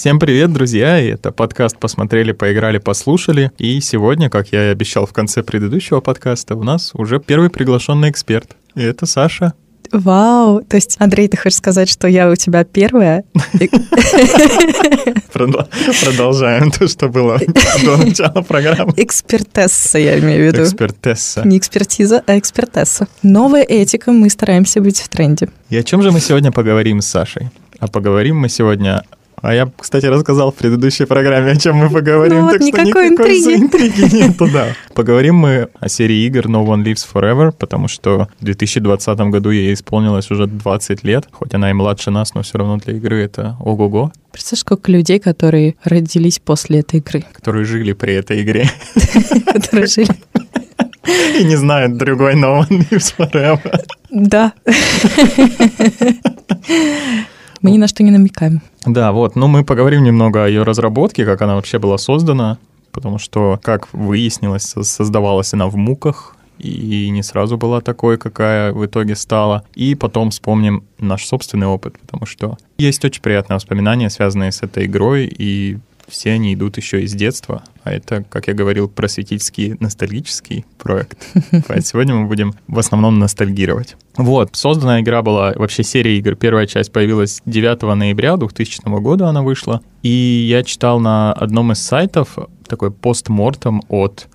Всем привет, друзья! И это подкаст «Посмотрели, поиграли, послушали». И сегодня, как я и обещал в конце предыдущего подкаста, у нас уже первый приглашенный эксперт. И это Саша. Вау! То есть, Андрей, ты хочешь сказать, что я у тебя первая? Продолжаем то, что было до начала программы. Экспертесса, я имею в виду. Экспертесса. Не экспертиза, а экспертесса. Новая этика, мы стараемся быть в тренде. И о чем же мы сегодня поговорим с Сашей? А поговорим мы сегодня а я, кстати, рассказал в предыдущей программе, о чем мы поговорим, ну, так вот, что никакой, никакой интриги. интриги нету, да. Поговорим мы о серии игр No One Lives Forever, потому что в 2020 году ей исполнилось уже 20 лет, хоть она и младше нас, но все равно для игры это ого-го. Представляешь, сколько людей, которые родились после этой игры. Которые жили при этой игре. Которые жили. И не знают другой No One Lives Forever. Да. Мы ни на что не намекаем. Да, вот. Ну, мы поговорим немного о ее разработке, как она вообще была создана, потому что, как выяснилось, создавалась она в муках, и не сразу была такой, какая в итоге стала. И потом вспомним наш собственный опыт, потому что есть очень приятные воспоминания, связанные с этой игрой, и все они идут еще из детства, а это, как я говорил, просветительский ностальгический проект. Поэтому сегодня мы будем в основном ностальгировать. Вот, созданная игра была, вообще серия игр, первая часть появилась 9 ноября 2000 года она вышла, и я читал на одном из сайтов такой постмортом от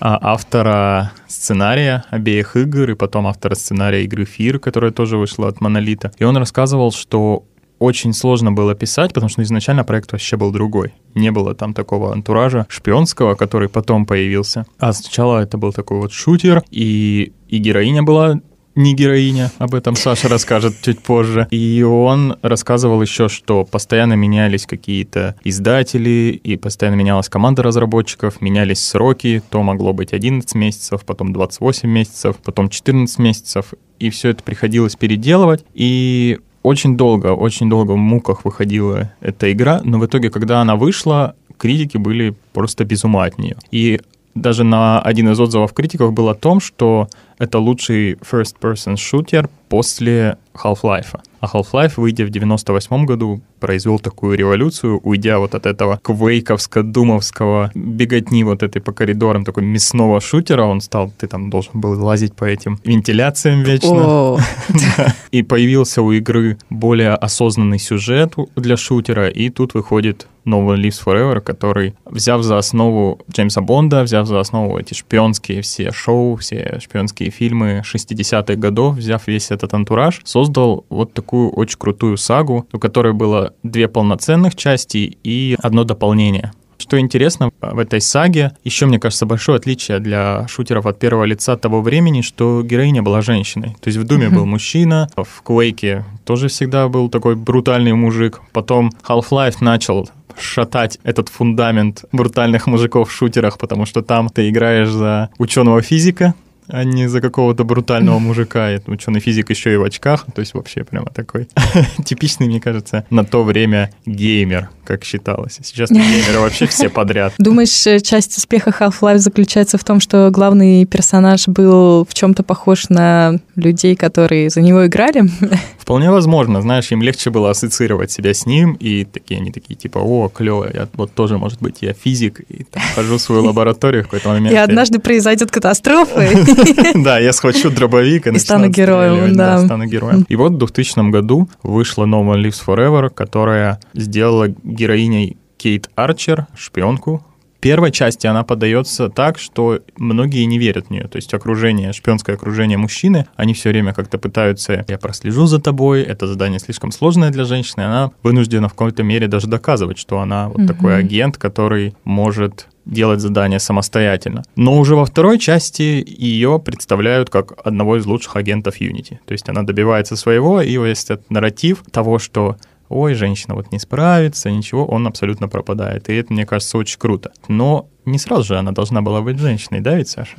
а, автора сценария обеих игр и потом автора сценария игры Фир, которая тоже вышла от Монолита. И он рассказывал, что очень сложно было писать, потому что изначально проект вообще был другой. Не было там такого антуража шпионского, который потом появился. А сначала это был такой вот шутер, и, и героиня была не героиня, об этом Саша расскажет чуть позже. И он рассказывал еще, что постоянно менялись какие-то издатели, и постоянно менялась команда разработчиков, менялись сроки, то могло быть 11 месяцев, потом 28 месяцев, потом 14 месяцев, и все это приходилось переделывать. И очень долго, очень долго в муках выходила эта игра, но в итоге, когда она вышла, критики были просто без ума от нее. И даже на один из отзывов критиков был о том, что это лучший first-person шутер после Half-Life. А Half-Life, выйдя в 98 году, произвел такую революцию, уйдя вот от этого квейковско-думовского беготни вот этой по коридорам, такой мясного шутера, он стал, ты там должен был лазить по этим вентиляциям вечно. И появился у игры более осознанный сюжет для шутера, и тут выходит No One Lives Forever, который, взяв за основу Джеймса Бонда, взяв за основу эти шпионские все шоу, все шпионские фильмы 60-х годов, взяв весь этот антураж, создал вот такую очень крутую сагу, у которой было две полноценных части и одно дополнение. Что интересно в этой саге, еще, мне кажется, большое отличие для шутеров от первого лица того времени, что героиня была женщиной. То есть в Думе был мужчина, в Квейке тоже всегда был такой брутальный мужик. Потом Half-Life начал шатать этот фундамент брутальных мужиков в шутерах, потому что там ты играешь за ученого физика, а не за какого-то брутального мужика. И ученый физик еще и в очках. То есть вообще прямо такой типичный, мне кажется, на то время геймер, как считалось. Сейчас геймеры вообще все подряд. Думаешь, э, часть успеха Half-Life заключается в том, что главный персонаж был в чем-то похож на людей, которые за него играли? Вполне возможно. Знаешь, им легче было ассоциировать себя с ним, и такие они такие, типа, о, клево, я вот тоже, может быть, я физик, и там, хожу в свою лабораторию в какой-то момент. И однажды произойдет катастрофа, Да, я схвачу дробовик и стану героем, да. стану героем. И вот в 2000 году вышла No One Lives Forever, которая сделала героиней Кейт Арчер, шпионку, первой части она подается так, что многие не верят в нее. То есть окружение, шпионское окружение мужчины, они все время как-то пытаются, я прослежу за тобой, это задание слишком сложное для женщины, она вынуждена в какой-то мере даже доказывать, что она вот такой агент, который может делать задания самостоятельно. Но уже во второй части ее представляют как одного из лучших агентов Unity. То есть она добивается своего, и есть этот нарратив того, что ой, женщина вот не справится, ничего, он абсолютно пропадает. И это, мне кажется, очень круто. Но не сразу же она должна была быть женщиной, да ведь, Саша?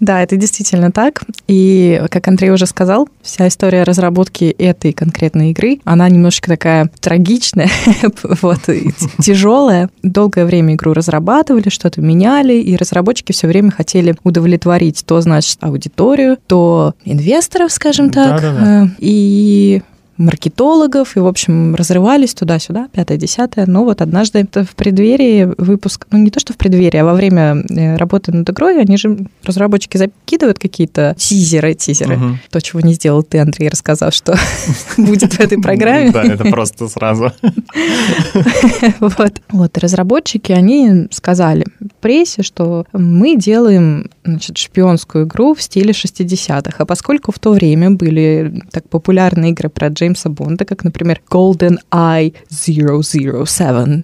Да, это действительно так. И, как Андрей уже сказал, вся история разработки этой конкретной игры, она немножечко такая трагичная, вот, тяжелая. Долгое время игру разрабатывали, что-то меняли, и разработчики все время хотели удовлетворить то, значит, аудиторию, то инвесторов, скажем так. Да-да-да. И маркетологов, и, в общем, разрывались туда-сюда, пятое-десятое. Но вот однажды это в преддверии выпуск, ну не то, что в преддверии, а во время э, работы над игрой, они же, разработчики, закидывают какие-то тизеры, тизеры. Угу. То, чего не сделал ты, Андрей, рассказав, что будет в этой программе. Да, это просто сразу. Вот. Вот, разработчики, они сказали прессе, что мы делаем значит, шпионскую игру в стиле 60-х. А поскольку в то время были так популярные игры про Джеймса Бонда, как, например, Golden Eye 007.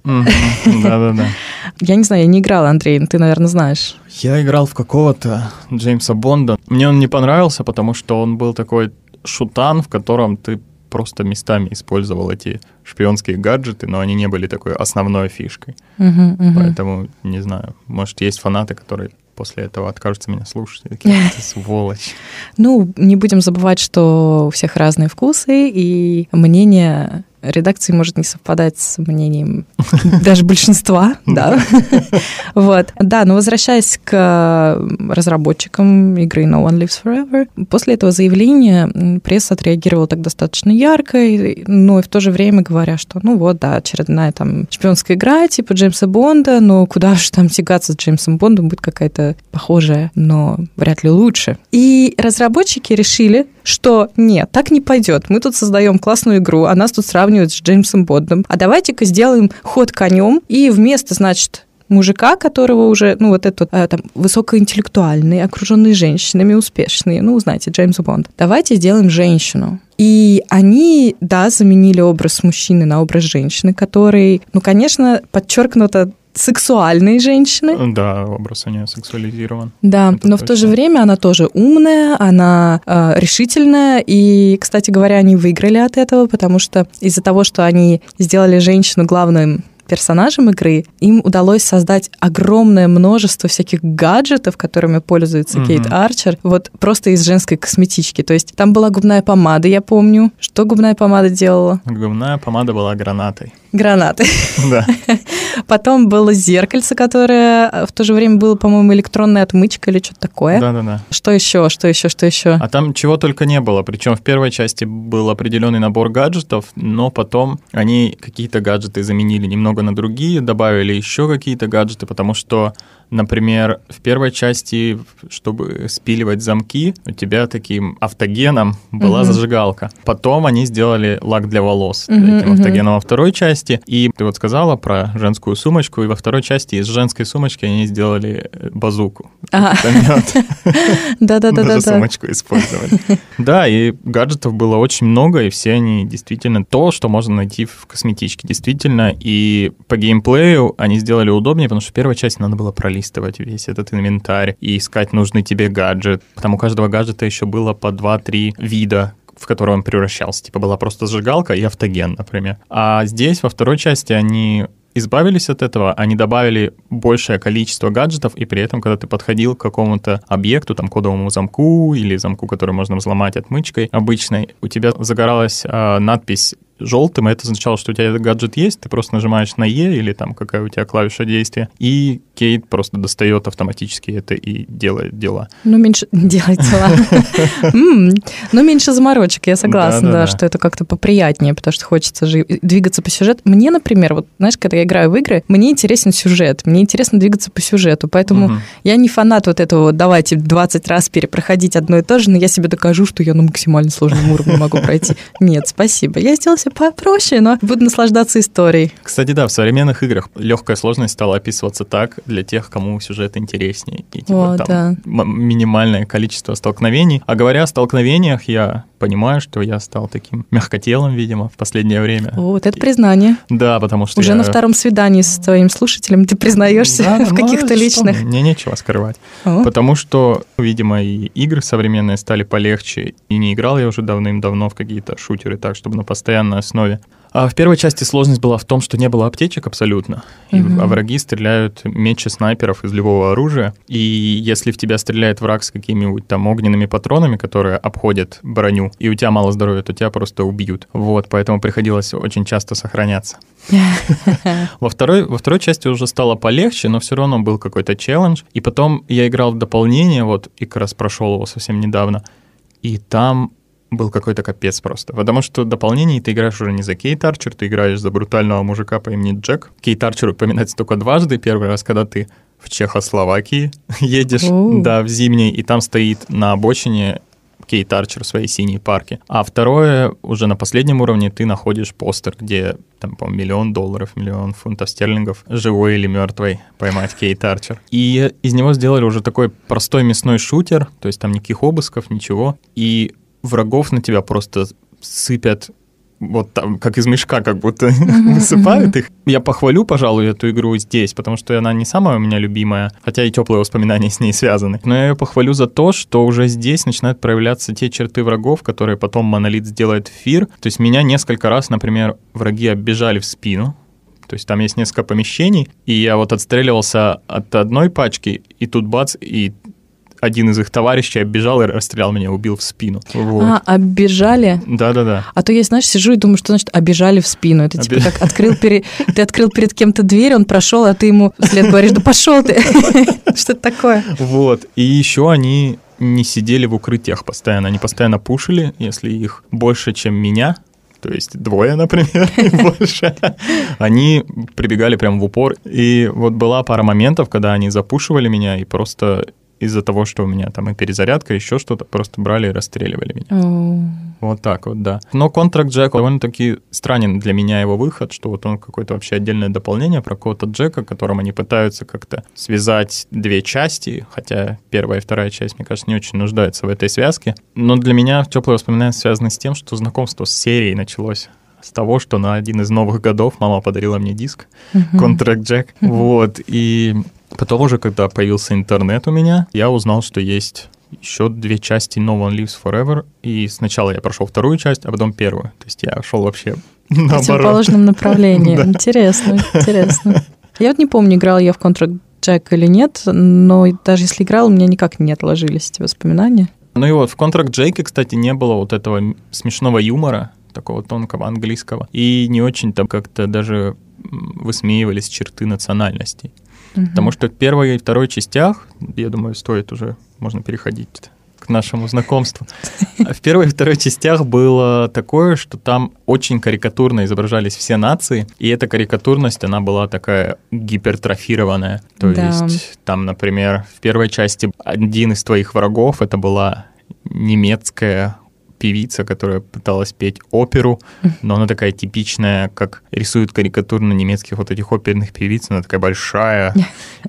Да-да-да. Я не знаю, я не играла, Андрей, ты, наверное, знаешь. Я играл в какого-то Джеймса Бонда. Мне он не понравился, потому что он был такой шутан, в котором ты просто местами использовал эти шпионские гаджеты, но они не были такой основной фишкой. Uh-huh, uh-huh. Поэтому, не знаю, может, есть фанаты, которые после этого откажутся меня слушать. Такие, ты сволочь. Ну, не будем забывать, что у всех разные вкусы, и мнение редакции может не совпадать с мнением даже большинства, да. Вот. Да, но возвращаясь к разработчикам игры No One Lives Forever, после этого заявления пресса отреагировала так достаточно ярко, но и в то же время говоря, что ну вот, да, очередная там шпионская игра типа Джеймса Бонда, но куда же там тягаться с Джеймсом Бондом, будет какая-то похожая, но вряд ли лучше. И разработчики решили, что нет, так не пойдет. Мы тут создаем классную игру, а нас тут сравнивают с Джеймсом Бондом. А давайте-ка сделаем ход конем и вместо, значит, мужика, которого уже, ну, вот этот а, там, высокоинтеллектуальный, окруженный женщинами, успешный, ну, знаете, Джеймс Бонд. Давайте сделаем женщину. И они, да, заменили образ мужчины на образ женщины, который, ну, конечно, подчеркнуто сексуальной женщины. Да, образ у нее сексуализирован. Да, Это но точно. в то же время она тоже умная, она э, решительная. И, кстати говоря, они выиграли от этого, потому что из-за того, что они сделали женщину главным персонажам игры, им удалось создать огромное множество всяких гаджетов, которыми пользуется mm-hmm. Кейт Арчер, вот просто из женской косметички. То есть там была губная помада, я помню. Что губная помада делала? Губная помада была гранатой гранаты. Да. Потом было зеркальце, которое в то же время было, по-моему, электронная отмычка или что-то такое. Да-да-да. Что еще, что еще, что еще? А там чего только не было. Причем в первой части был определенный набор гаджетов, но потом они какие-то гаджеты заменили немного на другие, добавили еще какие-то гаджеты, потому что Например, в первой части, чтобы спиливать замки, у тебя таким автогеном была угу. зажигалка. Потом они сделали лак для волос угу, этим угу. автогеном во второй части. И ты вот сказала про женскую сумочку, и во второй части из женской сумочки они сделали э, базуку. Да-да-да. Даже сумочку использовали. Да, и гаджетов было очень много, и все они действительно то, что можно найти в косметичке. Действительно, и по геймплею они сделали удобнее, потому что в первой части надо было пролистывать пролистывать весь этот инвентарь и искать нужный тебе гаджет. Там у каждого гаджета еще было по 2-3 вида в который он превращался. Типа была просто зажигалка и автоген, например. А здесь во второй части они избавились от этого, они добавили большее количество гаджетов, и при этом, когда ты подходил к какому-то объекту, там, кодовому замку или замку, который можно взломать отмычкой обычной, у тебя загоралась э, надпись желтым, это означало, что у тебя этот гаджет есть, ты просто нажимаешь на E или там какая у тебя клавиша действия, и Кейт просто достает автоматически это и делает дела. Ну, меньше делает дела. Ну, меньше заморочек, я согласна, да, что это как-то поприятнее, потому что хочется же двигаться по сюжету. Мне, например, вот, знаешь, когда я играю в игры, мне интересен сюжет, мне интересно двигаться по сюжету, поэтому я не фанат вот этого, давайте 20 раз перепроходить одно и то же, но я себе докажу, что я на максимально сложном уровне могу пройти. Нет, спасибо. Я сделала все попроще, но буду наслаждаться историей. Кстати, да, в современных играх легкая сложность стала описываться так для тех, кому сюжет интереснее. И типа, О, там да. минимальное количество столкновений. А говоря о столкновениях, я понимаю, что я стал таким мягкотелым, видимо, в последнее время. Вот это признание. Да, потому что Уже я... на втором свидании с твоим слушателем ты признаешься да, в ну, каких-то личных... Мне нечего скрывать. О. Потому что, видимо, и игры современные стали полегче, и не играл я уже давным-давно в какие-то шутеры так, чтобы на постоянной основе. А в первой части сложность была в том, что не было аптечек абсолютно, и, угу. а враги стреляют мечи снайперов из любого оружия, и если в тебя стреляет враг с какими-нибудь там огненными патронами, которые обходят броню, и у тебя мало здоровья, то тебя просто убьют. Вот, поэтому приходилось очень часто сохраняться. Во второй, во второй части уже стало полегче, но все равно был какой-то челлендж. И потом я играл в дополнение, вот, и как раз прошел его совсем недавно, и там был какой-то капец просто. Потому что дополнение ты играешь уже не за Кейт Арчер, ты играешь за брутального мужика по имени Джек. Кейт Арчер упоминается только дважды. Первый раз, когда ты в Чехословакии едешь, Оу. да, в зимний, и там стоит на обочине Кейт Арчер в своей синей парке. А второе, уже на последнем уровне ты находишь постер, где там, по миллион долларов, миллион фунтов стерлингов, живой или мертвой, поймать Кейт Арчер. И из него сделали уже такой простой мясной шутер, то есть там никаких обысков, ничего. И врагов на тебя просто сыпят вот там, как из мешка, как будто высыпают их. Я похвалю, пожалуй, эту игру здесь, потому что она не самая у меня любимая, хотя и теплые воспоминания с ней связаны. Но я ее похвалю за то, что уже здесь начинают проявляться те черты врагов, которые потом Монолит сделает в Фир. То есть меня несколько раз, например, враги оббежали в спину, то есть там есть несколько помещений, и я вот отстреливался от одной пачки, и тут бац, и один из их товарищей оббежал и расстрелял меня, убил в спину. Вот. А, оббежали? Да-да-да. А то я, знаешь, сижу и думаю, что значит обижали в спину. Это типа Оби- как открыл пере... ты открыл перед кем-то дверь, он прошел, а ты ему вслед говоришь, да пошел ты. Что-то такое. Вот. И еще они не сидели в укрытиях постоянно. Они постоянно пушили, если их больше, чем меня, то есть двое, например, больше, они прибегали прям в упор. И вот была пара моментов, когда они запушивали меня и просто из-за того, что у меня там и перезарядка, еще что-то, просто брали и расстреливали меня. О, Вот так вот, да. Но контракт Джек довольно-таки странен для меня его выход, что вот он какое-то вообще отдельное дополнение про какого-то Джека, которым они пытаются как-то связать две части, хотя первая и вторая часть, мне кажется, не очень нуждаются в этой связке. Но для меня теплые воспоминания связаны с тем, что знакомство с серией началось с того, что на один из новых годов мама подарила мне диск Контракт Джек. Вот. И потом уже, когда появился интернет у меня, я узнал, что есть еще две части No One Lives Forever. И сначала я прошел вторую часть, а потом первую. То есть я шел вообще в наоборот. противоположном направлении. Интересно, интересно. Я вот не помню, играла я в контракт Джек или нет, но даже если играла, у меня никак не отложились эти воспоминания. Ну и вот в Контракт Джейке, кстати, не было вот этого смешного юмора, такого тонкого английского. И не очень там как-то даже высмеивались черты национальностей. Потому что в первой и второй частях, я думаю, стоит уже, можно переходить к нашему знакомству. В первой и второй частях было такое, что там очень карикатурно изображались все нации, и эта карикатурность, она была такая гипертрофированная. То Да. есть там, например, в первой части один из твоих врагов, это была немецкая певица, которая пыталась петь оперу, но она такая типичная, как рисуют карикатурно немецких вот этих оперных певиц, она такая большая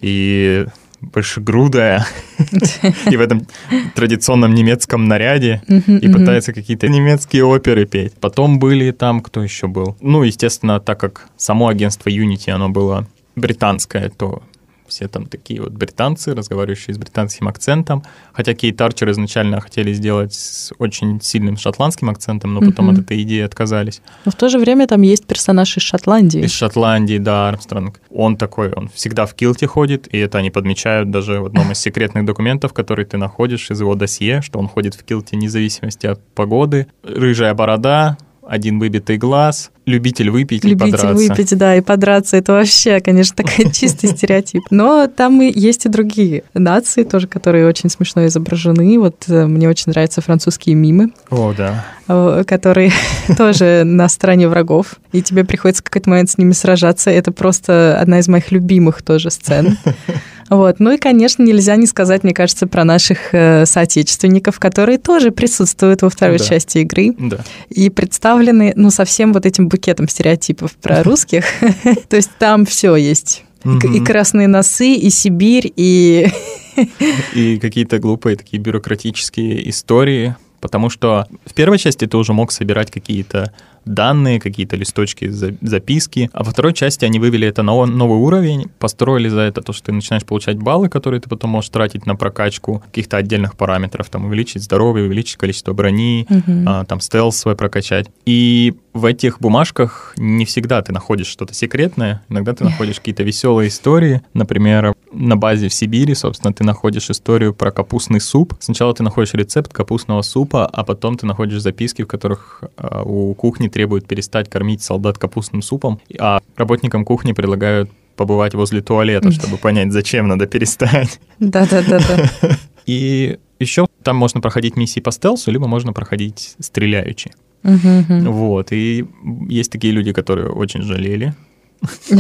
и большегрудая, и в этом традиционном немецком наряде, и пытается какие-то немецкие оперы петь. Потом были там, кто еще был? Ну, естественно, так как само агентство Unity, оно было британское, то все там такие вот британцы, разговаривающие с британским акцентом. Хотя Кейт Арчер изначально хотели сделать с очень сильным шотландским акцентом, но потом Мгм. от этой идеи отказались. Но в то же время там есть персонаж из Шотландии. Из Шотландии, да, Армстронг. Он такой, он всегда в килте ходит, и это они подмечают даже в одном из секретных документов, который ты находишь из его досье, что он ходит в килте вне зависимости от погоды. Рыжая борода, один выбитый глаз, любитель выпить и Любитель подраться. выпить, да, и подраться, это вообще, конечно, такой чистый стереотип. Но там и есть и другие нации тоже, которые очень смешно изображены. Вот э, мне очень нравятся французские мимы, О, да. э, которые тоже на стороне врагов, и тебе приходится в какой-то момент с ними сражаться. Это просто одна из моих любимых тоже сцен. Вот. Ну и, конечно, нельзя не сказать, мне кажется, про наших э, соотечественников, которые тоже присутствуют во второй Да. части игры Да. и представлены, ну, совсем вот этим букетом стереотипов про русских. То есть там все есть. И красные носы, и Сибирь, и... И какие-то глупые такие бюрократические истории, потому что в первой части ты уже мог собирать какие-то данные, какие-то листочки, за- записки, а во второй части они вывели это на новый уровень, построили за это то, что ты начинаешь получать баллы, которые ты потом можешь тратить на прокачку каких-то отдельных параметров, там увеличить здоровье, увеличить количество брони, а, там стелс свой прокачать. И в этих бумажках не всегда ты находишь что-то секретное, иногда ты находишь какие-то веселые истории. Например, на базе в Сибири, собственно, ты находишь историю про капустный суп. Сначала ты находишь рецепт капустного супа, а потом ты находишь записки, в которых а, у кухни требуют перестать кормить солдат капустным супом, а работникам кухни предлагают побывать возле туалета, чтобы понять, зачем надо перестать. Да-да-да-да. И еще там можно проходить миссии по стелсу, либо можно проходить стреляючи. Вот, и есть такие люди, которые очень жалели.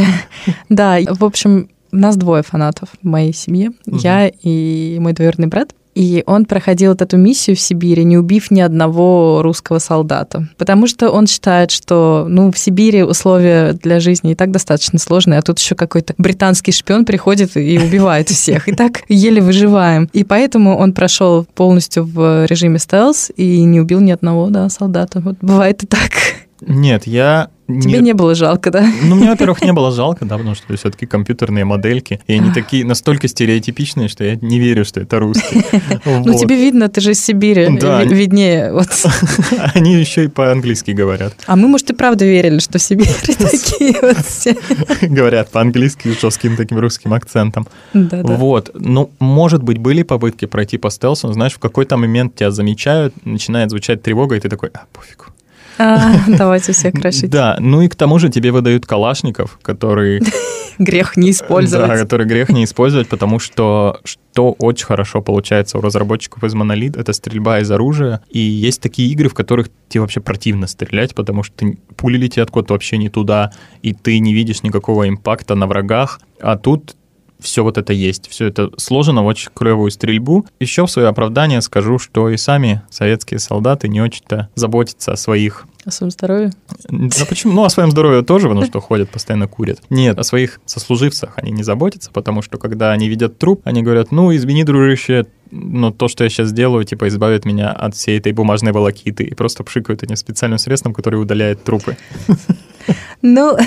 Да, в общем, нас двое фанатов в моей семье. Я и мой двоюродный брат. И он проходил вот эту миссию в Сибири, не убив ни одного русского солдата. Потому что он считает, что ну, в Сибири условия для жизни и так достаточно сложные, а тут еще какой-то британский шпион приходит и убивает всех. И так еле выживаем. И поэтому он прошел полностью в режиме стелс и не убил ни одного да, солдата. Вот бывает и так. Нет, я... Тебе не было жалко, да? Ну, мне, во-первых, не было жалко, да, потому что все-таки компьютерные модельки, и они такие настолько стереотипичные, что я не верю, что это русские. Ну, тебе видно, ты же из Сибири, Да. ви- виднее. Они еще и по-английски говорят. А мы, может, и правда верили, что в Сибири такие вот все. Говорят по-английски с жестким таким русским акцентом. Да-да. Вот. Ну, может быть, были попытки пройти по стелсу, но, знаешь, в какой-то момент тебя замечают, начинает звучать тревога, и ты такой, а, пофигу. А, Давайте все крошить. Да, ну и к тому же тебе выдают калашников, который... Грех не Да, использовать. который грех не использовать, потому что что очень хорошо получается у разработчиков из Monolith, это стрельба из оружия. И есть такие игры, в которых тебе вообще противно стрелять, потому что ты- пули летят куда-то вообще не туда, и ты не видишь никакого импакта на врагах. А тут все вот это есть, все это сложено в очень клевую стрельбу. Еще в свое оправдание скажу, что и сами советские солдаты не очень-то заботятся о своих О своем здоровье. да почему? Ну, о своем здоровье тоже, потому что ходят, постоянно курят. Нет, о своих сослуживцах они не заботятся, потому что когда они видят труп, они говорят, ну, извини, дружище, но то, что я сейчас делаю, типа, избавит меня от всей этой бумажной волокиты. И просто пшикают этим специальным средством, которое удаляет трупы. Ну,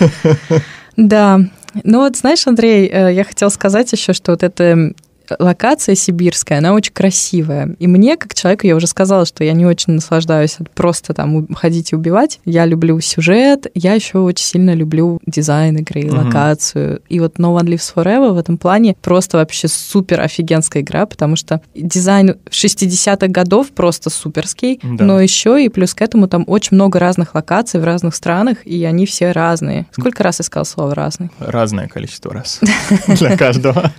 да. Ну вот, знаешь, Андрей, э, я хотела сказать еще, что вот эта локация сибирская, она очень красивая. И мне, как человеку, я уже сказала, что я не очень наслаждаюсь от просто там ходить и убивать. Я люблю сюжет, я еще очень сильно люблю дизайн игры, Мгм. локацию. И вот No One Lives Forever в этом плане просто вообще супер офигенская игра, потому что дизайн 60-х годов просто суперский, Да. но еще и плюс к этому там очень много разных локаций в разных странах, и они все разные. Сколько раз искал слово разный? Разное количество раз. Для каждого.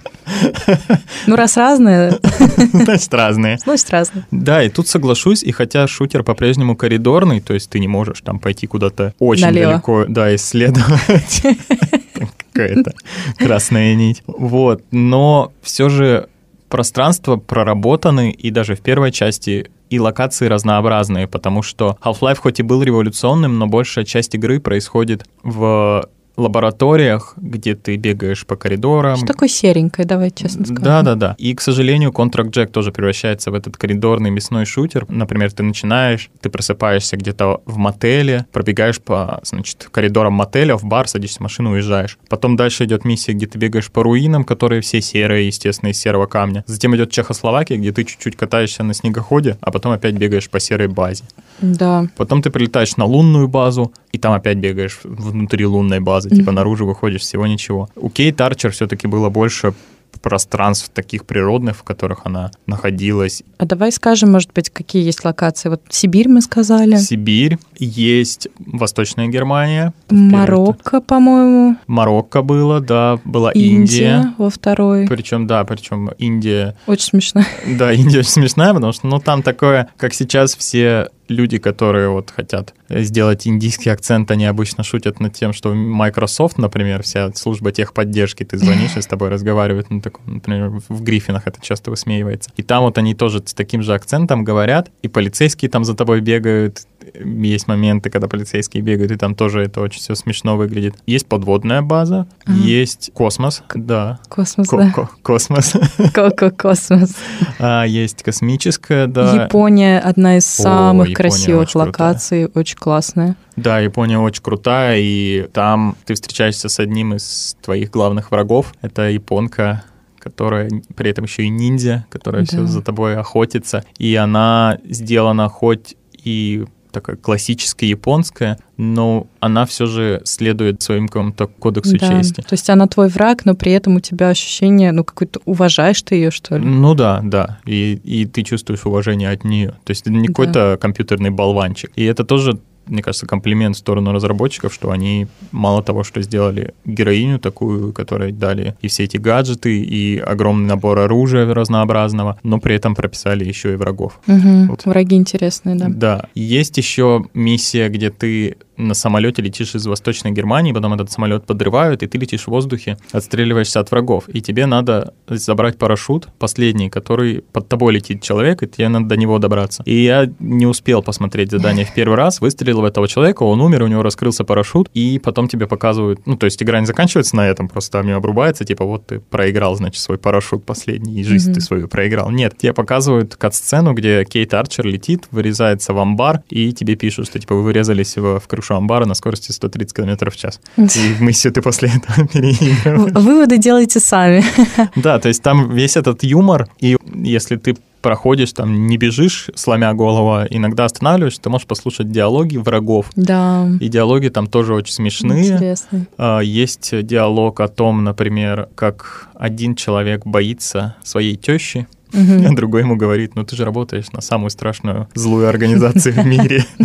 Ну, раз разные, Значит, разные. значит разные. Да, и тут соглашусь, и хотя шутер по-прежнему коридорный, то есть ты не можешь там пойти куда-то очень Налево. далеко, да, исследовать. Какая-то красная нить. Вот, но все же пространства проработаны, и даже в первой части и локации разнообразные, потому что Half-Life хоть и был революционным, но большая часть игры происходит в лабораториях, где ты бегаешь по коридорам, Что такое серенькое, давай честно скажем. да, да, да. И, к сожалению, Contract Jack тоже превращается в этот коридорный мясной шутер. Например, ты начинаешь, ты просыпаешься где-то в мотеле, пробегаешь по, значит, коридорам мотеля, в бар, садишься в машину, уезжаешь. Потом дальше идет миссия, где ты бегаешь по руинам, которые все серые, естественно, из серого камня. Затем идет Чехословакия, где ты чуть-чуть катаешься на снегоходе, а потом опять бегаешь по серой базе. Да. Потом ты прилетаешь на лунную базу, и там опять бегаешь внутри лунной базы, типа наружу выходишь, всего ничего. У Кейт Арчер все-таки было больше пространств таких природных, в которых она находилась. А давай скажем, может быть, какие есть локации. Вот Сибирь мы сказали. Сибирь, есть Восточная Германия. Марокко, по-моему. Марокко было, да, была Индия, Индия. во второй. Причем, да, причем Индия Очень смешно. Да, Индия очень смешная, потому что, ну, там такое, как сейчас все люди, которые вот хотят сделать индийский акцент, они обычно шутят над тем, что Microsoft, например, вся служба техподдержки, ты звонишь и с тобой разговаривают, ну, таком, например, в Гриффинах это часто высмеивается. И там вот они тоже с таким же акцентом говорят, и полицейские там за тобой бегают, есть моменты, когда полицейские бегают, и там тоже это очень все смешно выглядит. Есть подводная база, Ага. есть космос, да, Космос, Ко- да. ко- космос. Ко-ко космос. А, есть космическая, да. Япония одна из самых Япония красивых очень крутая. локаций, очень классная. Да, Япония очень крутая, и там ты встречаешься с одним из твоих главных врагов. Это японка, которая при этом еще и ниндзя, которая все Да. за тобой охотится. И она сделана хоть и такая классическая японская, но она все же следует своим какому-то кодексу Да. чести. То есть она твой враг, но при этом у тебя ощущение, ну, какой-то уважаешь ты ее, что ли? Ну да, да. И, и ты чувствуешь уважение от нее. То есть это не Да. какой-то компьютерный болванчик. И это тоже мне кажется, комплимент в сторону разработчиков, что они мало того, что сделали героиню такую, которой дали и все эти гаджеты, и огромный набор оружия разнообразного, но при этом прописали еще и врагов. Угу. Вот. Враги интересные, да. Да. Есть еще миссия, где ты на самолете летишь из Восточной Германии, потом этот самолет подрывают, и ты летишь в воздухе, отстреливаешься от врагов. И тебе надо забрать парашют, последний, который под тобой летит человек, и тебе надо до него добраться. И я не успел посмотреть задание в первый раз, выстрелил в этого человека, он умер, у него раскрылся парашют, и потом тебе показывают, ну, то есть игра не заканчивается на этом, просто там обрубается, типа, вот ты проиграл, значит, свой парашют последний, и жизнь mm-hmm. ты свою проиграл. Нет, тебе показывают кат-сцену, где Кейт Арчер летит, вырезается в амбар, и тебе пишут, что, типа, вы вырезались в, в крышу крышу амбара на скорости 130 км в час. И в миссию ты после этого переигрываешь. Выводы делайте сами. Да, то есть там весь этот юмор, и если ты проходишь, там, не бежишь, сломя голову, а иногда останавливаешься, ты можешь послушать диалоги врагов. Да. И диалоги там тоже очень смешные. Интересно. А, есть диалог о том, например, как один человек боится своей тещи, Угу. А другой ему говорит, ну ты же работаешь на самую страшную злую организацию в мире.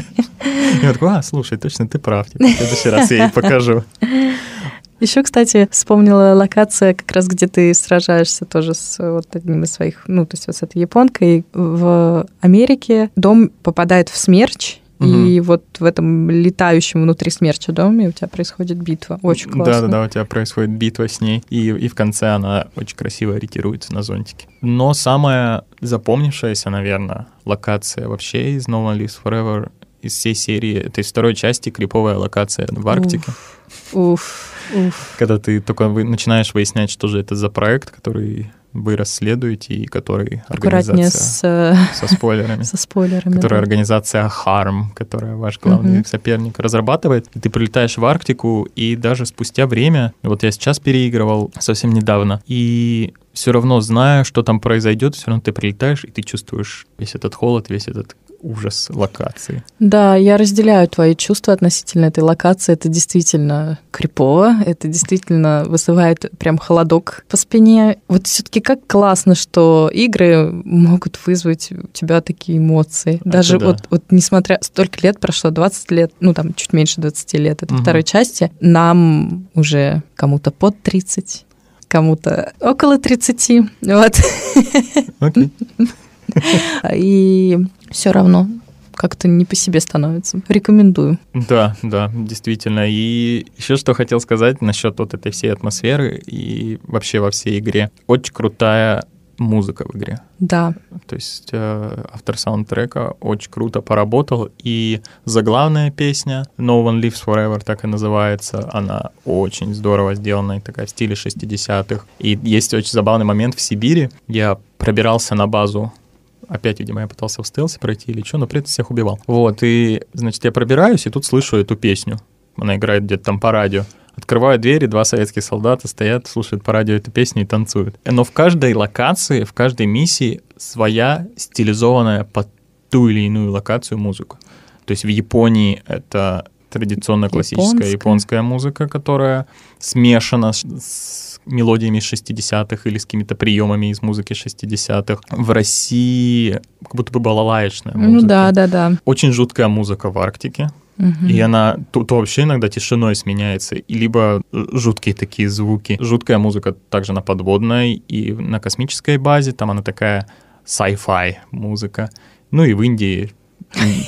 И он такой, а, слушай, точно ты прав, в следующий раз я ей покажу. Еще, кстати, вспомнила локация, как раз где ты сражаешься тоже с вот одним из своих, ну, то есть вот с этой японкой. В Америке дом попадает в смерч, Угу. И вот в этом летающем внутри смерча доме у тебя происходит битва. Очень классно. Да-да-да, у тебя происходит битва с ней, и, и в конце она очень красиво ориентируется на зонтике. Но самая запомнившаяся, наверное, локация вообще из No One Lives Forever из всей серии, это из второй части криповая локация в Арктике. Уф, уф. Когда ты только начинаешь выяснять, что же это за проект, который вы расследуете и который Аккуратнее организация с, со спойлерами. Со спойлерами. Которая да. организация Harm, которая ваш главный угу. соперник разрабатывает. И ты прилетаешь в Арктику, и даже спустя время, вот я сейчас переигрывал совсем недавно, и все равно зная, что там произойдет, все равно ты прилетаешь, и ты чувствуешь весь этот холод, весь этот ужас локации. Да, я разделяю твои чувства относительно этой локации. Это действительно крипово, это действительно вызывает прям холодок по спине. Вот все-таки как классно, что игры могут вызвать у тебя такие эмоции. Это Даже да. вот, вот несмотря... Столько лет прошло, 20 лет, ну там чуть меньше 20 лет, это угу. второй части, нам уже кому-то под 30, кому-то около 30. Вот. Okay. И все равно как-то не по себе становится. Рекомендую. Да, да, действительно. И еще что хотел сказать насчет вот этой всей атмосферы и вообще во всей игре. Очень крутая музыка в игре. Да. То есть э, автор саундтрека очень круто поработал, и заглавная песня No One Lives Forever так и называется, она очень здорово сделана, такая в стиле 60-х. И есть очень забавный момент в Сибири. Я пробирался на базу Опять, видимо, я пытался в стелсе пройти или что, но при этом всех убивал. Вот, и, значит, я пробираюсь, и тут слышу эту песню. Она играет где-то там по радио. Открываю двери, два советских солдата стоят, слушают по радио эту песню и танцуют. Но в каждой локации, в каждой миссии своя стилизованная под ту или иную локацию музыка. То есть в Японии это традиционная классическая японская, японская музыка, которая смешана с мелодиями 60-х или с какими-то приемами из музыки 60-х. В России как будто бы балалаечная ну музыка. Ну да, да, да. Очень жуткая музыка в Арктике. Угу. И она тут вообще иногда тишиной сменяется, и либо жуткие такие звуки. Жуткая музыка также на подводной и на космической базе, там она такая sci-fi музыка. Ну и в Индии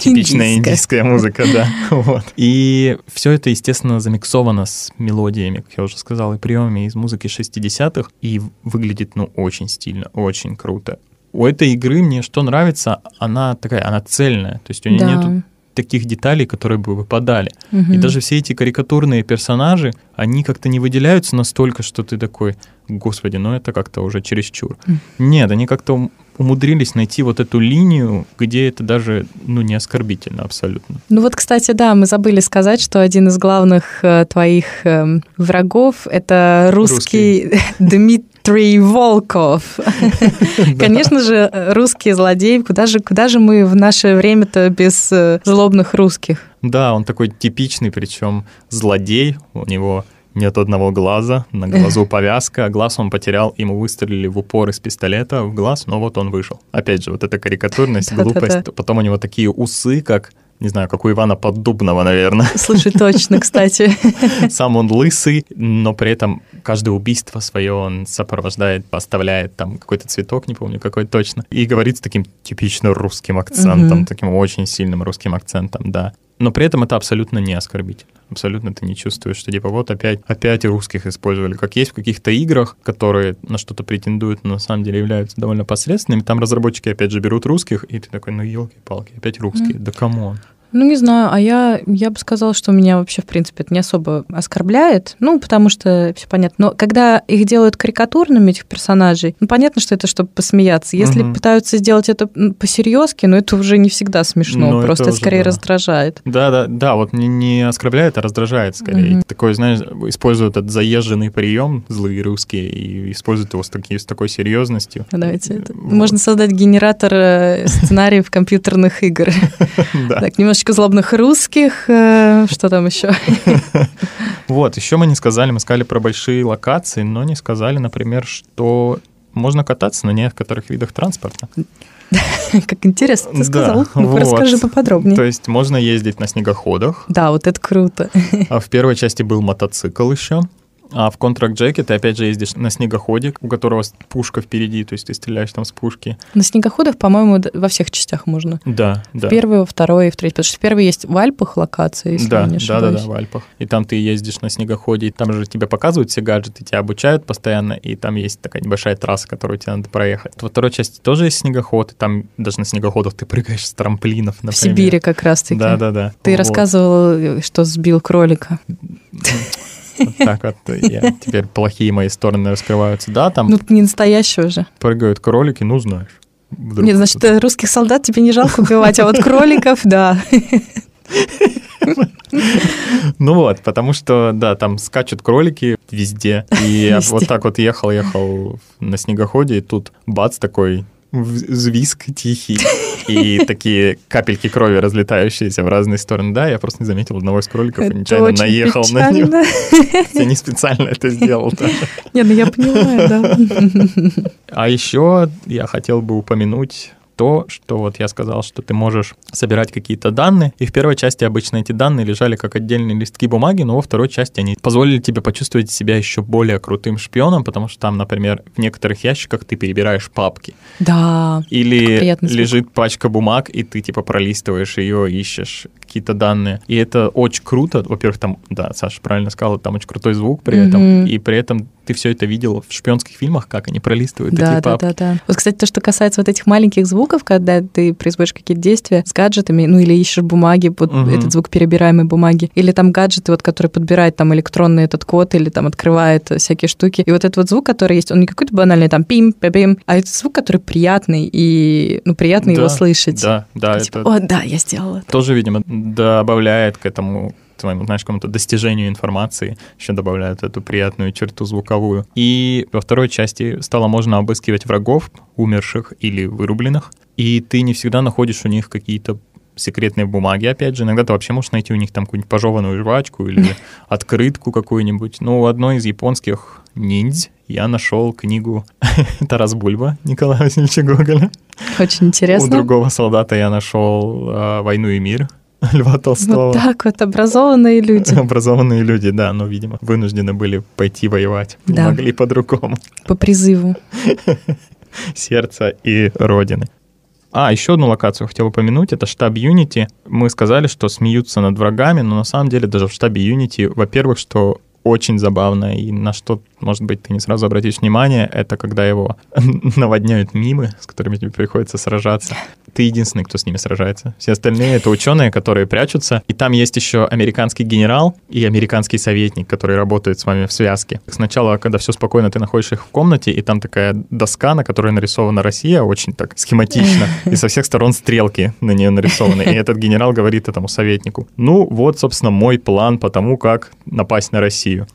Типичная индийская музыка, да. Вот. И все это, естественно, замиксовано с мелодиями, как я уже сказал, и приемами из музыки 60-х, и выглядит, ну, очень стильно, очень круто. У этой игры мне что нравится, она такая, она цельная, то есть у нее да. нету таких деталей, которые бы выпадали. Угу. И даже все эти карикатурные персонажи, они как-то не выделяются настолько, что ты такой, господи, ну это как-то уже чересчур. Нет, они как-то умудрились найти вот эту линию, где это даже, ну, не оскорбительно абсолютно. Ну вот, кстати, да, мы забыли сказать, что один из главных э, твоих э, врагов — это русский, русский. Дмитрий Волков. Конечно же, русский злодей. Куда же, куда же мы в наше время-то без э, злобных русских? Да, он такой типичный, причем злодей. У него нет одного глаза, на глазу повязка, глаз он потерял, ему выстрелили в упор из пистолета в глаз, но вот он вышел. Опять же, вот эта карикатурность, глупость. Потом у него такие усы, как не знаю, как у Ивана Поддубного, наверное. Слушай, точно, кстати. Сам он лысый, но при этом каждое убийство свое он сопровождает, поставляет там какой-то цветок, не помню какой точно, и говорит с таким типично русским акцентом, угу. таким очень сильным русским акцентом, да. Но при этом это абсолютно не оскорбительно. Абсолютно ты не чувствуешь, что типа вот опять, опять русских использовали. Как есть в каких-то играх, которые на что-то претендуют, но на самом деле являются довольно посредственными. Там разработчики опять же берут русских, и ты такой, ну елки-палки, опять русские, mm. да come on. Ну, не знаю, а я, я бы сказала, что меня вообще, в принципе, это не особо оскорбляет, ну, потому что все понятно. Но когда их делают карикатурными, этих персонажей, ну, понятно, что это чтобы посмеяться. Если угу. пытаются сделать это по-серьезки, ну, это уже не всегда смешно, ну, просто это, это скорее да. раздражает. Да, да, да, вот не, не оскорбляет, а раздражает скорее. Угу. Такой, знаешь, используют этот заезженный прием, злые русские, и используют его с, таки, с такой серьезностью. Давайте это. Вот. Можно создать генератор э, сценариев компьютерных игр. Так, немножечко парочку злобных русских. Э, что там еще? Вот, еще мы не сказали, мы сказали про большие локации, но не сказали, например, что можно кататься на некоторых видах транспорта. Как интересно ты сказал. Да, ну вот. расскажи поподробнее. То есть можно ездить на снегоходах. Да, вот это круто. А в первой части был мотоцикл еще. А в Contract Jack ты опять же ездишь на снегоходе, у которого пушка впереди, то есть ты стреляешь там с пушки. На снегоходах, по-моему, во всех частях можно. Да, да. В первой, во второй и в третьей. Потому что в первой есть в Альпах локации, если да, я не ошибаюсь. Да, да, да, в Альпах. И там ты ездишь на снегоходе, и там же тебе показывают все гаджеты, тебя обучают постоянно, и там есть такая небольшая трасса, которую тебе надо проехать. Во второй части тоже есть снегоход, и там даже на снегоходах ты прыгаешь с трамплинов, например. В Сибири как раз-таки. Да, да, да. Ты вот. рассказывал, что сбил кролика. Вот так вот я, теперь плохие мои стороны раскрываются. Да, там... Ну, не настоящего же. Прыгают кролики, ну, знаешь. Вдруг Нет, значит, русских солдат тебе не жалко убивать, а вот кроликов, да. Ну вот, потому что, да, там скачут кролики везде. И я вот так вот ехал, ехал на снегоходе, и тут бац такой взвизг тихий и такие капельки крови, разлетающиеся в разные стороны. Да, я просто не заметил одного из кроликов и нечаянно наехал на него. Я не специально это сделал. Не, ну я понимаю, да. А еще я хотел бы упомянуть то, что вот я сказал, что ты можешь собирать какие-то данные, и в первой части обычно эти данные лежали как отдельные листки бумаги, но во второй части они позволили тебе почувствовать себя еще более крутым шпионом, потому что там, например, в некоторых ящиках ты перебираешь папки. Да. Или лежит пачка бумаг, и ты типа пролистываешь ее, ищешь какие-то данные. И это очень круто. Во-первых, там, да, Саша правильно сказал, там очень крутой звук при mm-hmm. этом, и при этом ты все это видел в шпионских фильмах, как они пролистывают да, эти папки. Да, да, да. Вот, кстати, то, что касается вот этих маленьких звуков, когда ты производишь какие-то действия с гаджетами, ну или ищешь бумаги, вот угу. этот звук перебираемой бумаги, или там гаджеты, вот, которые подбирают там электронный этот код, или там открывает всякие штуки. И вот этот вот звук, который есть, он не какой-то банальный там пим, пим, а это звук, который приятный, и ну приятно да, его слышать. Да, да. Типа, это... О, да, я сделала. Тоже, видимо, добавляет к этому твоему, знаешь, какому-то достижению информации, еще добавляют эту приятную черту звуковую. И во второй части стало можно обыскивать врагов, умерших или вырубленных, и ты не всегда находишь у них какие-то секретные бумаги, опять же. Иногда ты вообще можешь найти у них там какую-нибудь пожеванную жвачку или открытку какую-нибудь. Ну, у одной из японских ниндзь я нашел книгу Тарас Бульба Николая Васильевича Гоголя. Очень интересно. У другого солдата я нашел э, «Войну и мир» Льва Толстого. Вот так вот, образованные люди. Образованные люди, да, но, видимо, вынуждены были пойти воевать. Да. Не могли по-другому. По призыву. Сердца и Родины. А, еще одну локацию хотел упомянуть, это штаб Unity. Мы сказали, что смеются над врагами, но на самом деле даже в штабе Unity, во-первых, что очень забавно, и на что, может быть, ты не сразу обратишь внимание, это когда его наводняют мимы, с которыми тебе приходится сражаться ты единственный, кто с ними сражается. Все остальные — это ученые, которые прячутся. И там есть еще американский генерал и американский советник, которые работают с вами в связке. Сначала, когда все спокойно, ты находишь их в комнате, и там такая доска, на которой нарисована Россия, очень так схематично, и со всех сторон стрелки на нее нарисованы. И этот генерал говорит этому советнику, ну вот, собственно, мой план по тому, как напасть на Россию.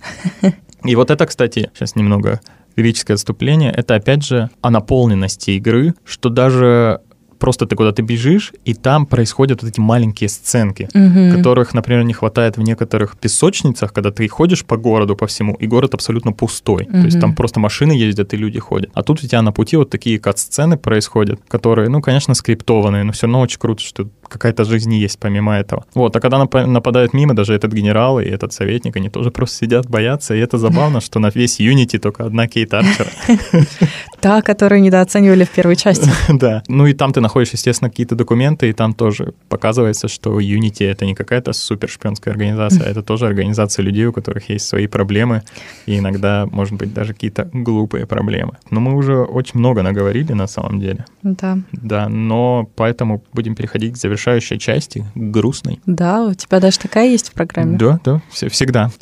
И вот это, кстати, сейчас немного лирическое отступление, это опять же о наполненности игры, что даже просто ты куда-то бежишь, и там происходят вот эти маленькие сценки, угу. которых, например, не хватает в некоторых песочницах, когда ты ходишь по городу, по всему, и город абсолютно пустой. Угу. То есть там просто машины ездят и люди ходят. А тут у тебя на пути вот такие кат-сцены происходят, которые, ну, конечно, скриптованные, но все равно очень круто, что какая-то жизнь есть помимо этого. Вот, а когда нападают мимо, даже этот генерал и этот советник, они тоже просто сидят, боятся, и это забавно, что на весь Unity только одна Кейт Арчер. Та, которую недооценивали в первой части. Да. Ну и там ты находишь, естественно, какие-то документы, и там тоже показывается, что Unity — это не какая-то супершпионская организация, это тоже организация людей, у которых есть свои проблемы, и иногда, может быть, даже какие-то глупые проблемы. Но мы уже очень много наговорили на самом деле. Да. Да, но поэтому будем переходить к завершающей части, грустной. Да, у тебя даже такая есть в программе? Да, да, всегда.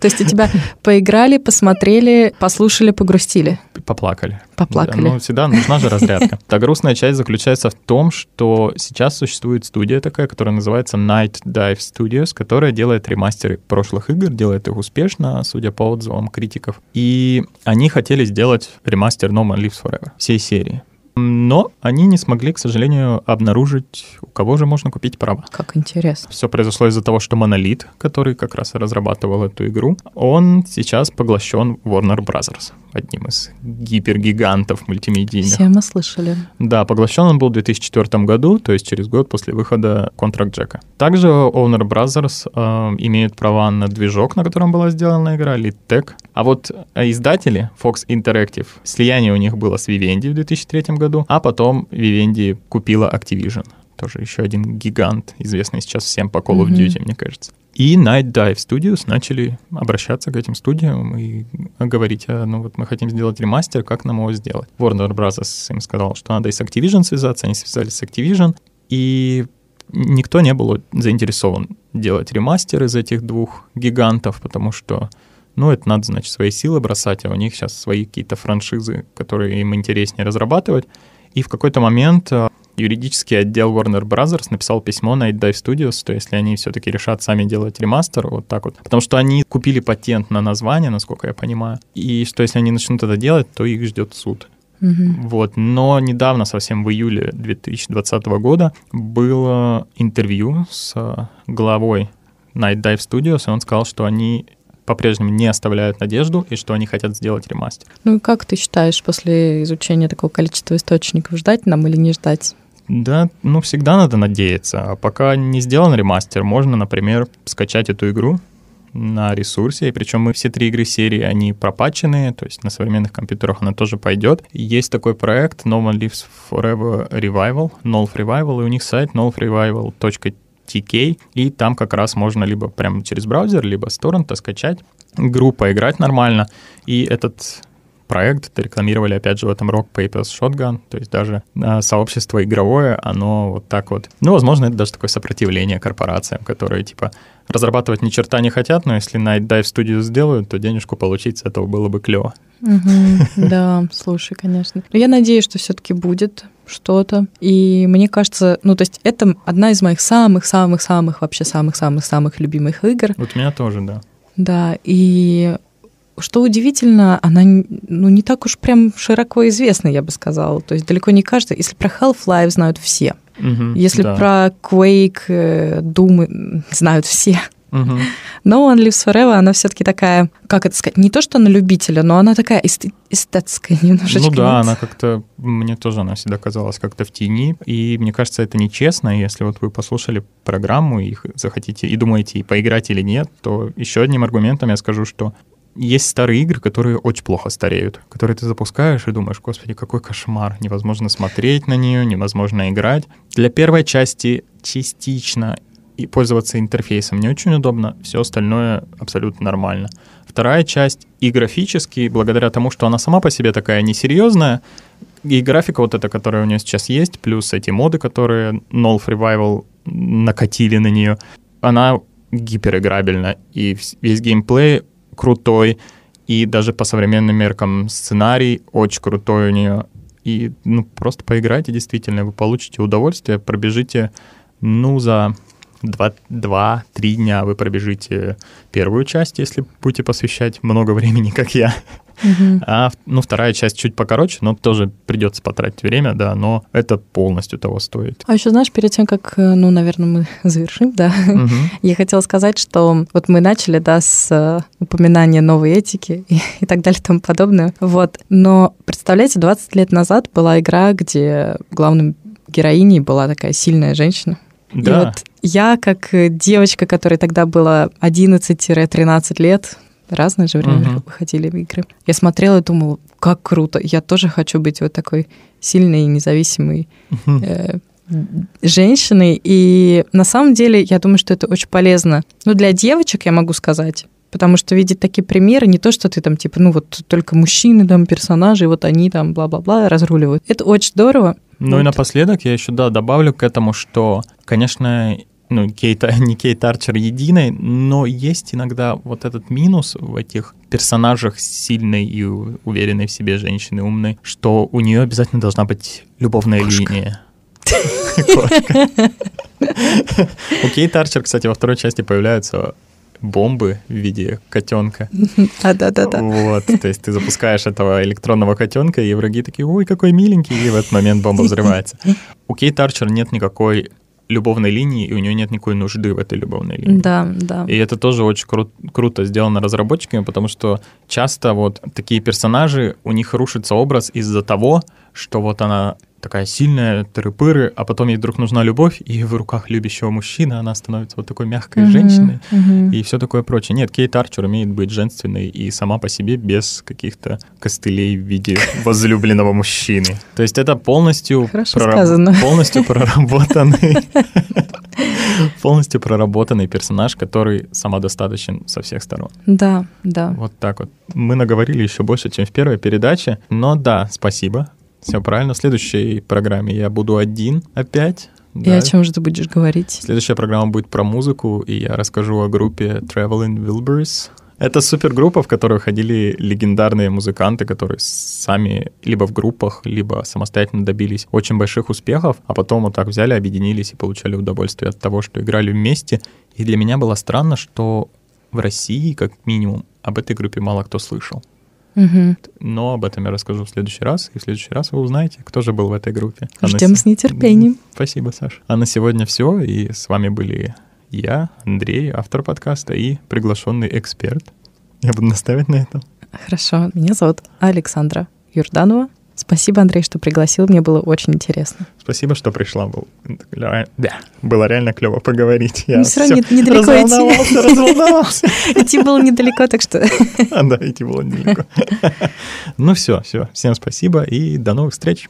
То есть у тебя поиграли, посмотрели, послушали, погрустили? Поплакали. Поплакали. Ну, всегда нужна же разрядка. Та грустная часть заключается в том, что сейчас существует студия такая, которая называется Night Dive Studios, которая делает ремастеры прошлых игр, делает их успешно, судя по отзывам критиков. И они хотели сделать ремастер No Man Lives Forever всей серии. Но они не смогли, к сожалению, обнаружить, у кого же можно купить права. Как интересно. Все произошло из-за того, что Monolith, который как раз разрабатывал эту игру, он сейчас поглощен Warner Bros., одним из гипергигантов мультимедийных. Все мы слышали. Да, поглощен он был в 2004 году, то есть через год после выхода Contract Джека. Также Warner Bros. Э, имеют права на движок, на котором была сделана игра, LeadTech. А вот э, издатели Fox Interactive, слияние у них было с Vivendi в 2003 году, а потом Vivendi купила Activision. Тоже еще один гигант, известный сейчас всем по Call of Duty, mm-hmm. мне кажется. И Night Dive Studios начали обращаться к этим студиям и говорить, а, ну вот мы хотим сделать ремастер, как нам его сделать? Warner Bros. им сказал, что надо и с Activision связаться, они связались с Activision, и никто не был заинтересован делать ремастер из этих двух гигантов, потому что ну, это надо, значит, свои силы бросать, а у них сейчас свои какие-то франшизы, которые им интереснее разрабатывать. И в какой-то момент а, юридический отдел Warner Bros. написал письмо на Dive Studios, что если они все-таки решат сами делать ремастер, вот так вот, потому что они купили патент на название, насколько я понимаю, и что если они начнут это делать, то их ждет суд. Угу. Вот. Но недавно, совсем в июле 2020 года, было интервью с главой Night Dive Studios, и он сказал, что они по-прежнему не оставляют надежду и что они хотят сделать ремастер. Ну и как ты считаешь, после изучения такого количества источников, ждать нам или не ждать? Да, ну всегда надо надеяться. А пока не сделан ремастер, можно, например, скачать эту игру на ресурсе, и причем мы все три игры серии, они пропаченные, то есть на современных компьютерах она тоже пойдет. Есть такой проект No One Lives Forever Revival, Nolf Revival, и у них сайт nolfrevival.tk TK, и там как раз можно либо прямо через браузер, либо с торрента скачать игру, поиграть нормально, и этот проект рекламировали, опять же, в этом Rock Papers Shotgun, то есть даже э, сообщество игровое, оно вот так вот... Ну, возможно, это даже такое сопротивление корпорациям, которые, типа, разрабатывать ни черта не хотят, но если Night Dive Studio сделают, то денежку получить с этого было бы клево. Да, слушай, конечно. Но я надеюсь, что все-таки будет что-то. И мне кажется, ну, то есть это одна из моих самых-самых-самых, вообще самых-самых-самых любимых игр. Вот меня тоже, да. Да, и что удивительно, она ну, не так уж прям широко известна, я бы сказала. То есть далеко не каждый. Если про Half-Life знают все. Угу, Если да. про Quake, э, Doom знают все. Угу. Но One Lives Forever, она все-таки такая, как это сказать, не то, что на любителя, но она такая эстетская немножечко. Ну да, нет? она как-то, мне тоже она всегда казалась как-то в тени, и мне кажется, это нечестно, если вот вы послушали программу и захотите, и думаете, поиграть или нет, то еще одним аргументом я скажу, что есть старые игры, которые очень плохо стареют, которые ты запускаешь и думаешь, господи, какой кошмар, невозможно смотреть на нее, невозможно играть. Для первой части частично и пользоваться интерфейсом не очень удобно, все остальное абсолютно нормально. Вторая часть и графически, благодаря тому, что она сама по себе такая несерьезная, и графика вот эта, которая у нее сейчас есть, плюс эти моды, которые Nolf Revival накатили на нее, она гипериграбельна, и весь геймплей крутой, и даже по современным меркам сценарий очень крутой у нее. И ну, просто поиграйте, действительно, вы получите удовольствие, пробежите, ну, за 2-3 дня вы пробежите первую часть, если будете посвящать много времени, как я. Угу. А ну, вторая часть чуть покороче, но тоже придется потратить время, да, но это полностью того стоит. А еще, знаешь, перед тем, как, э, ну, наверное, мы завершим, да, угу. я хотела сказать, что вот мы начали, да, с э, упоминания новой этики и, и так далее и тому подобное, вот, но представляете, 20 лет назад была игра, где главным героиней была такая сильная женщина. Да. И вот я, как девочка, которой тогда было 11-13 лет, разное же время Мгм. выходили в игры, я смотрела и думала, как круто, я тоже хочу быть вот такой сильной и независимой э, женщиной. И на самом деле, я думаю, что это очень полезно. Ну, для девочек я могу сказать, потому что видеть такие примеры, не то, что ты там, типа, ну, вот только мужчины там, персонажи, вот они там, бла-бла-бла, разруливают. Это очень здорово. Ну и Вот. напоследок я еще, да, добавлю к этому, что, конечно, ну, Кейт, не Кейт Арчер единой, но есть иногда вот этот минус в этих персонажах сильной и уверенной в себе женщины, умной, что у нее обязательно должна быть любовная линия. Кошка. У Кейт Арчер, кстати, во второй части появляются бомбы в виде котенка. А, да-да-да. Вот, то есть ты запускаешь этого электронного котенка, и враги такие, ой, какой миленький, и в этот момент бомба взрывается. У Кейт Арчер нет никакой любовной линии, и у нее нет никакой нужды в этой любовной линии. Да, да. И это тоже очень кру- круто сделано разработчиками, потому что часто вот такие персонажи, у них рушится образ из-за того, что вот она такая сильная, тыры-пыры, а потом ей вдруг нужна любовь, и в руках любящего мужчины она становится вот такой мягкой Мгм, женщиной мгм. и все такое прочее. Нет, Кейт Арчер умеет быть женственной и сама по себе без каких-то костылей в виде возлюбленного мужчины. То есть это полностью, полностью проработанный полностью проработанный персонаж, который самодостаточен со всех сторон. Да, да. Вот так вот. Мы наговорили еще больше, чем в первой передаче, но да, спасибо. Все правильно. В следующей программе я буду один опять. И Да. о чем же ты будешь говорить? Следующая программа будет про музыку, и я расскажу о группе Traveling Wilburys. Это супергруппа, в которую ходили легендарные музыканты, которые сами либо в группах, либо самостоятельно добились очень больших успехов, а потом вот так взяли, объединились и получали удовольствие от того, что играли вместе. И для меня было странно, что в России, как минимум, об этой группе мало кто слышал. Мгм. Но об этом я расскажу в следующий раз, и в следующий раз вы узнаете, кто же был в этой группе. А на Ждем се- с нетерпением. Спасибо, Саша. А на сегодня все, и с вами были я, Андрей, автор подкаста и приглашенный эксперт. Я буду наставить на этом. Хорошо. Меня зовут Александра Юрданова. Спасибо, Андрей, что пригласил. Мне было очень интересно. Спасибо, что пришла. Был... Да, было реально клево поговорить. Я Ну, всё равно недалеко идти. разволновался. Идти было недалеко, так что А, Да, идти было недалеко. Ну все, все. Всем спасибо и до новых встреч.